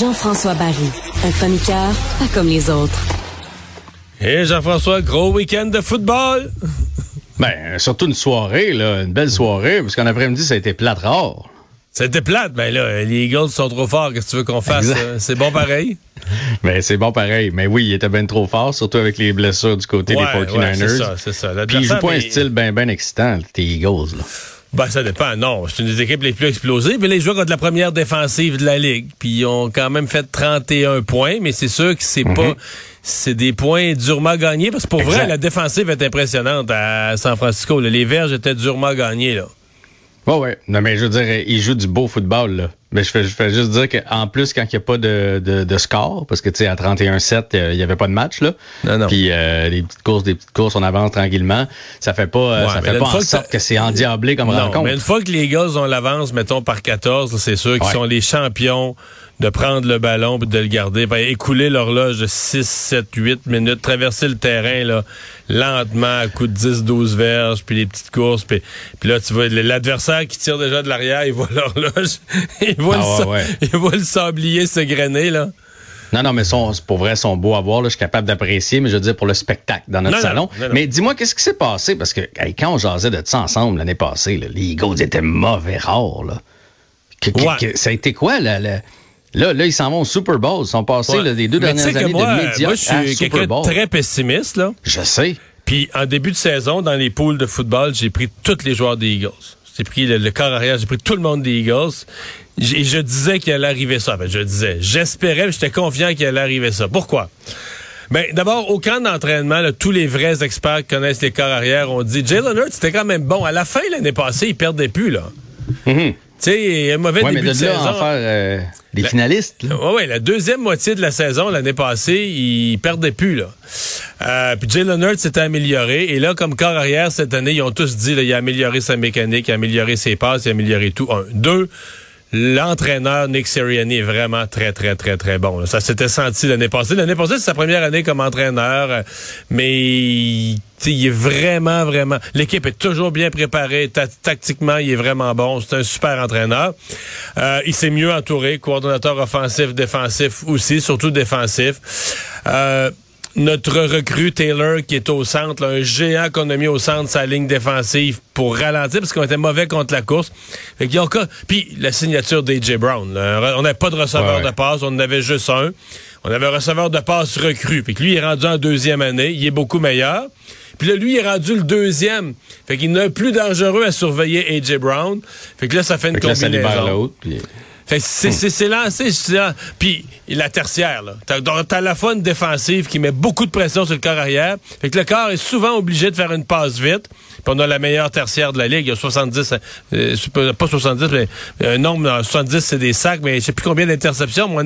Jean-François Barry, un chroniqueur pas comme les autres. Et Jean-François, gros week-end de football. Ben, surtout une soirée, là, une belle soirée, parce qu'en après-midi, ça a été plate rare. C'était plate, ben là, les Eagles sont trop forts, qu'est-ce que tu veux qu'on fasse? Euh, c'est bon pareil? ben, c'est bon pareil, mais oui, il était bien trop fort, surtout avec les blessures du côté des 49ers. Ouais, c'est ça, c'est ça. Puis il joue pas un style bien ben excitant, tes Eagles, là. Ben, ça dépend. Non, c'est une des équipes les plus explosives. Mais les joueurs contre la première défensive de la Ligue. Puis ils ont quand même fait 31 points, mais c'est sûr que c'est pas... Mhm. C'est des points durement gagnés, parce que pour vrai, la défensive est impressionnante à San Francisco. Les Verges étaient durement gagnés, là. Oui, oui. Non, mais je veux dire, il joue du beau football, là. Mais je fais, je fais juste dire qu'en plus, quand il n'y a pas de, de, de, score, parce que, tu sais, à 31-7, euh, il n'y avait pas de match, là. Non, non. Puis, euh, des petites courses, des petites courses, on avance tranquillement. Ça fait pas, euh, ça fait pas en sorte que, c'est endiablé comme non, rencontre. Mais une fois que les gars ont l'avance, mettons, par 14, c'est sûr qu'ils sont les champions de prendre le ballon et de le garder, ben, écouler l'horloge de 6, 7, 8 minutes, traverser le terrain là, lentement à coup de 10, 12 verges, puis les petites courses, puis, puis là, tu vois l'adversaire qui tire déjà de l'arrière, il voit l'horloge, il, voit ah, le, il voit le sablier se grainer, là. Non, non, mais sont, pour vrai, sont beaux à voir. Là, je suis capable d'apprécier, mais je veux dire pour le spectacle dans notre salon. mais dis-moi, qu'est-ce qui s'est passé? Parce que quand on jasait de ça ensemble l'année passée, là, les Eagles étaient mauvais rares. Là. ça a été quoi, là? Là, là, ils s'en vont au Super Bowl. Ils sont passés là, des deux dernières années moi, de médias moi, je suis très pessimiste. Là. Je sais. Puis en début de saison, dans les poules de football, j'ai pris tous les joueurs des Eagles. J'ai pris le, corps arrière, j'ai pris tout le monde des Eagles. Et je disais qu'il allait arriver ça. Ben, je disais, j'espérais, j'étais confiant qu'il allait arriver ça. Pourquoi? Ben, d'abord, au camp d'entraînement, tous les vrais experts qui connaissent les corps arrière ont dit, Jay Leonard, c'était quand même bon. À la fin, l'année passée, il perdait plus, là. Mm-hmm. Tu sais, un mauvais début de, saison. En faire, euh, les finalistes. Oui, ouais, la deuxième moitié de la saison, l'année passée, il perdait plus. là. Euh, puis Jay Leonard s'était amélioré. Et là, comme corps arrière, cette année, ils ont tous dit qu'il a amélioré sa mécanique, il a amélioré ses passes, il a amélioré tout. Un. Deux, l'entraîneur Nick Sirianni est vraiment très, très, très, très bon. Ça s'était senti l'année passée. L'année passée, c'est sa première année comme entraîneur, mais il est vraiment, vraiment... L'équipe est toujours bien préparée. tactiquement, il est vraiment bon. C'est un super entraîneur. Euh, il s'est mieux entouré. Coordonnateur offensif, défensif aussi, surtout défensif. Euh, notre recrue Taylor qui est au centre, un géant qu'on a mis au centre sa ligne défensive pour ralentir parce qu'on était mauvais contre la course. Fait ont puis la signature d'AJ Brown. On n'avait pas de receveur de passe, on en avait juste un. On avait un receveur de passe recrue. Puis lui il est rendu en deuxième année, il est beaucoup meilleur. Puis là, lui, il est rendu le deuxième. Fait qu'il n'est plus dangereux à surveiller AJ Brown. Fait que là, ça fait une combinaison. Fait c'est, c'est lancé. Puis la tertiaire, là. T'as, t'as la fois une défensive qui met beaucoup de pression sur le corps arrière. Fait que le corps est souvent obligé de faire une passe vite. Puis on a la meilleure tertiaire de la Ligue. Il y a 70, euh, pas 70, mais un nombre, 70 c'est des sacs, mais je sais plus combien d'interceptions. Moi,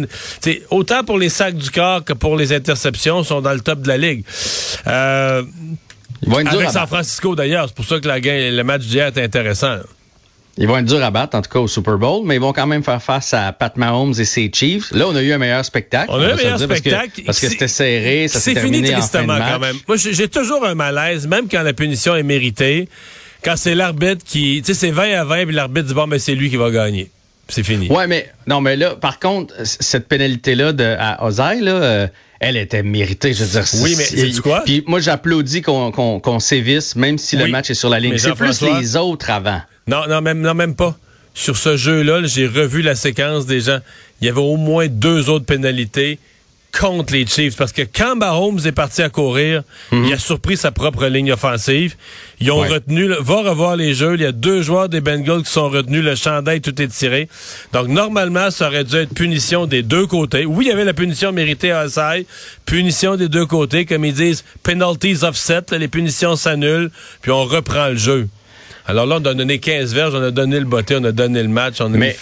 autant pour les sacs du corps que pour les interceptions sont dans le top de la Ligue. Euh, avec San Francisco d'ailleurs. C'est pour ça que la, le match d'hier est intéressant. Ils vont être durs à battre, en tout cas, au Super Bowl, mais ils vont quand même faire face à Pat Mahomes et ses Chiefs. Là, on a eu un meilleur spectacle. On a eu un meilleur spectacle. Parce que c'était serré, ça s'est terminé fini tristement quand même. Moi, j'ai toujours un malaise, même quand la punition est méritée, quand c'est l'arbitre qui... Tu sais, c'est 20 à 20, puis l'arbitre dit, bon, mais c'est lui qui va gagner. C'est fini. Ouais, mais non, mais là, par contre, cette pénalité-là de à Ozaï, là, euh, elle était méritée. Je veux dire, oui, mais c'est quoi? Puis moi, j'applaudis qu'on qu'on sévisse, même si le match est sur la ligne. C'est plus les autres avant. Non, non, même, non, même pas. Sur ce jeu-là, j'ai revu la séquence des gens. Il y avait au moins deux autres pénalités contre les Chiefs. Parce que quand Mahomes est parti à courir, mhm. il a surpris sa propre ligne offensive. Ils ont retenu, va revoir les jeux. Il y a deux joueurs des Bengals qui sont retenus. Le chandail, tout est tiré. Donc, normalement, ça aurait dû être punition des deux côtés. Oui, il y avait la punition méritée à Asai. Punition des deux côtés. Comme ils disent, penalties offset. les punitions s'annulent. Puis on reprend le jeu. Alors là, on a donné 15 verges, on a donné le botté, on a donné le match. On a mais,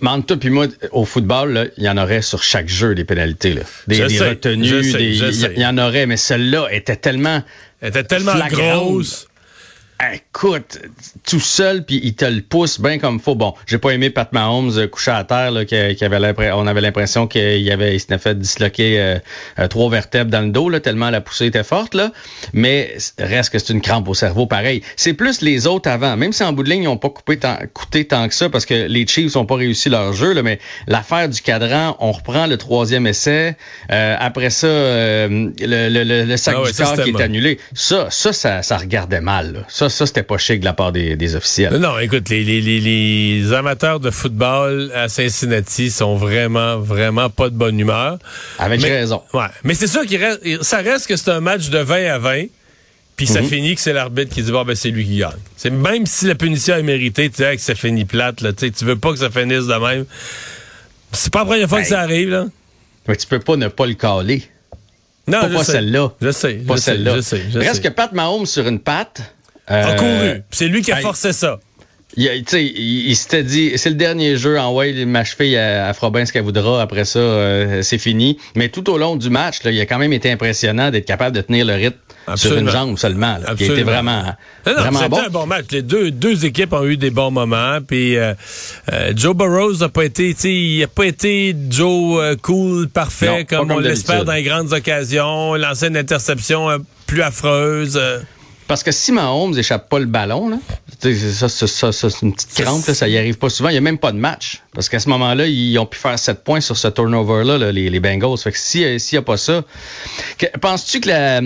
Manta, puis moi, au football, il y en aurait sur chaque jeu des pénalités. Là. Des, retenues, il y, en aurait, mais celle-là était tellement. Elle était tellement grosse. Écoute, tout seul, puis il te le pousse bien comme faut. Bon, j'ai pas aimé Pat Mahomes euh, couché à terre, là, qui, avait on avait l'impression qu'il avait, il s'était fait disloquer euh, euh, trois vertèbres dans le dos, là, tellement la poussée était forte. Là. Mais reste que c'est une crampe au cerveau, pareil. C'est plus les autres avant. Même si en bout de ligne, ils n'ont pas coupé tant, coûté tant que ça, parce que les Chiefs n'ont pas réussi leur jeu, là, mais l'affaire du cadran, on reprend le troisième essai. après ça, le, le, le, sac ah du corps qui est annulé. Ça, ça, ça, ça regardait mal. Là. Ça, ça, c'était pas chic de la part des, officiels. Non, écoute, les, les, amateurs de football à Cincinnati sont vraiment, vraiment pas de bonne humeur. Avec raison. Ouais. Mais c'est sûr qu'il reste, ça reste que c'est un match de 20 à 20. Puis ça mhm. finit que c'est l'arbitre qui dit bon ben c'est lui qui gagne. C'est même si la punition est méritée, tu sais que ça finit plate là, tu veux pas que ça finisse de même. C'est pas la première fois que ça arrive là. Mais tu peux pas ne pas le caler. Non, pas, celle-là. Je sais. Pas celle-là. Je sais. Reste que Pat Mahomes sur une patte. Euh, a couru. C'est lui qui a forcé ça. Il, il, il s'était dit, c'est le dernier jeu, en ouais, ma cheville, elle, fera bien ce qu'elle voudra. Après ça, euh, c'est fini. Mais tout au long du match, là, il a quand même été impressionnant d'être capable de tenir le rythme sur une jambe seulement. Là, qui a été vraiment, non, vraiment bon. un bon match. Les deux, deux équipes ont eu des bons moments. Puis euh, Joe Burrows n'a pas été, il a pas été Joe cool, parfait, comme, on l'espère dans les grandes occasions. Lancé une interception plus affreuse. Parce que si Mahomes n'échappe pas le ballon, là, ça, ça, ça c'est une petite crampe, ça y arrive pas souvent. Il n'y a même pas de match. Parce qu'à ce moment-là, ils ont pu faire 7 points sur ce turnover-là, les, les, Bengals. Fait que s'il n'y a pas ça, penses-tu que la,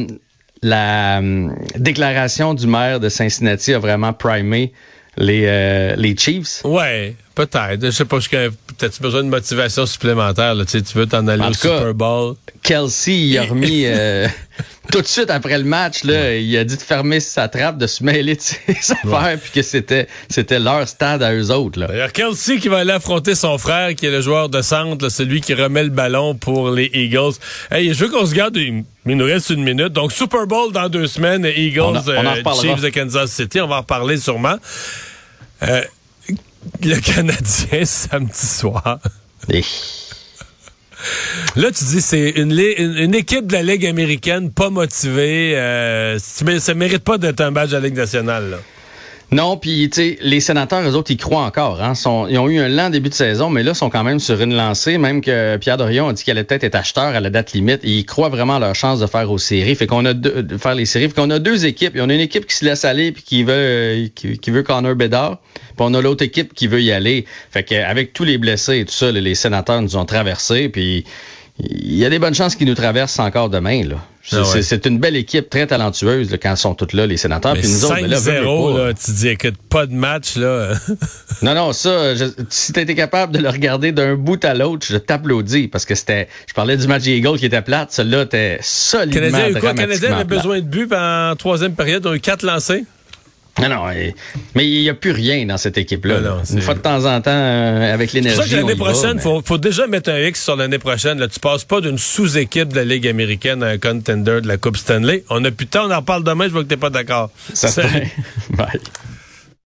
la hum, déclaration du maire de Cincinnati a vraiment primé les, euh, les Chiefs? Ouais, peut-être. Je sais pas, peut-être besoin de motivation supplémentaire. Là? Tu, sais, tu veux t'en aller au Super Bowl? Kelsey, il a remis euh, tout de suite après le match, là, il a dit de fermer sa trappe, de se mêler de ses affaires, puis que c'était c'était leur stade à eux autres. D'ailleurs, Kelsey qui va aller affronter son frère, qui est le joueur de centre, celui qui remet le ballon pour les Eagles. Hey, je veux qu'on se garde il nous reste une minute. Donc, Super Bowl dans deux semaines, Eagles, euh, Chiefs de Kansas City, on va en reparler sûrement. Euh, le Canadien samedi soir. Là, tu dis c'est une, une, équipe de la Ligue américaine pas motivée. Euh, ça mérite pas d'être un badge de la Ligue nationale. Là. Non, puis tu sais, les sénateurs, eux autres, ils croient encore. Hein, ils ont eu un lent début de saison, mais là, sont quand même sur une lancée. Même que Pierre Dorion a dit qu'elle allait peut-être être acheteur à la date limite. ils croient vraiment à leur chance de faire aux séries. Fait qu'on a deux, de faire les séries. Fait qu'on a deux équipes. Et on a une équipe qui se laisse aller puis qui veut qui, veut Connor Bedard. Puis on a l'autre équipe qui veut y aller. Fait qu'avec tous les blessés et tout ça, les sénateurs nous ont traversés. Puis il y a des bonnes chances qu'ils nous traversent encore demain. Là. Ah c'est une belle équipe, très talentueuse quand ils sont tous là, les sénateurs. Mais puis nous 5 0 là, tu dis, écoute, pas de match. là. non, non, ça, si tu étais capable de le regarder d'un bout à l'autre, je t'applaudis parce que c'était. Je parlais du match Eagle qui était plate. Celui-là était solidement Canadien, quoi, Canadien avait besoin de but en troisième période. On a eu quatre lancés. Non, non, mais il n'y a plus rien dans cette équipe-là. Une fois de temps en temps, euh, avec l'énergie. C'est ça que l'année prochaine, il faut, déjà mettre un X sur l'année prochaine. Là, tu passes pas d'une sous-équipe de la Ligue américaine à un contender de la Coupe Stanley. On a plus de temps, on en parle demain, je vois que tu n'es pas d'accord. Ça Bye.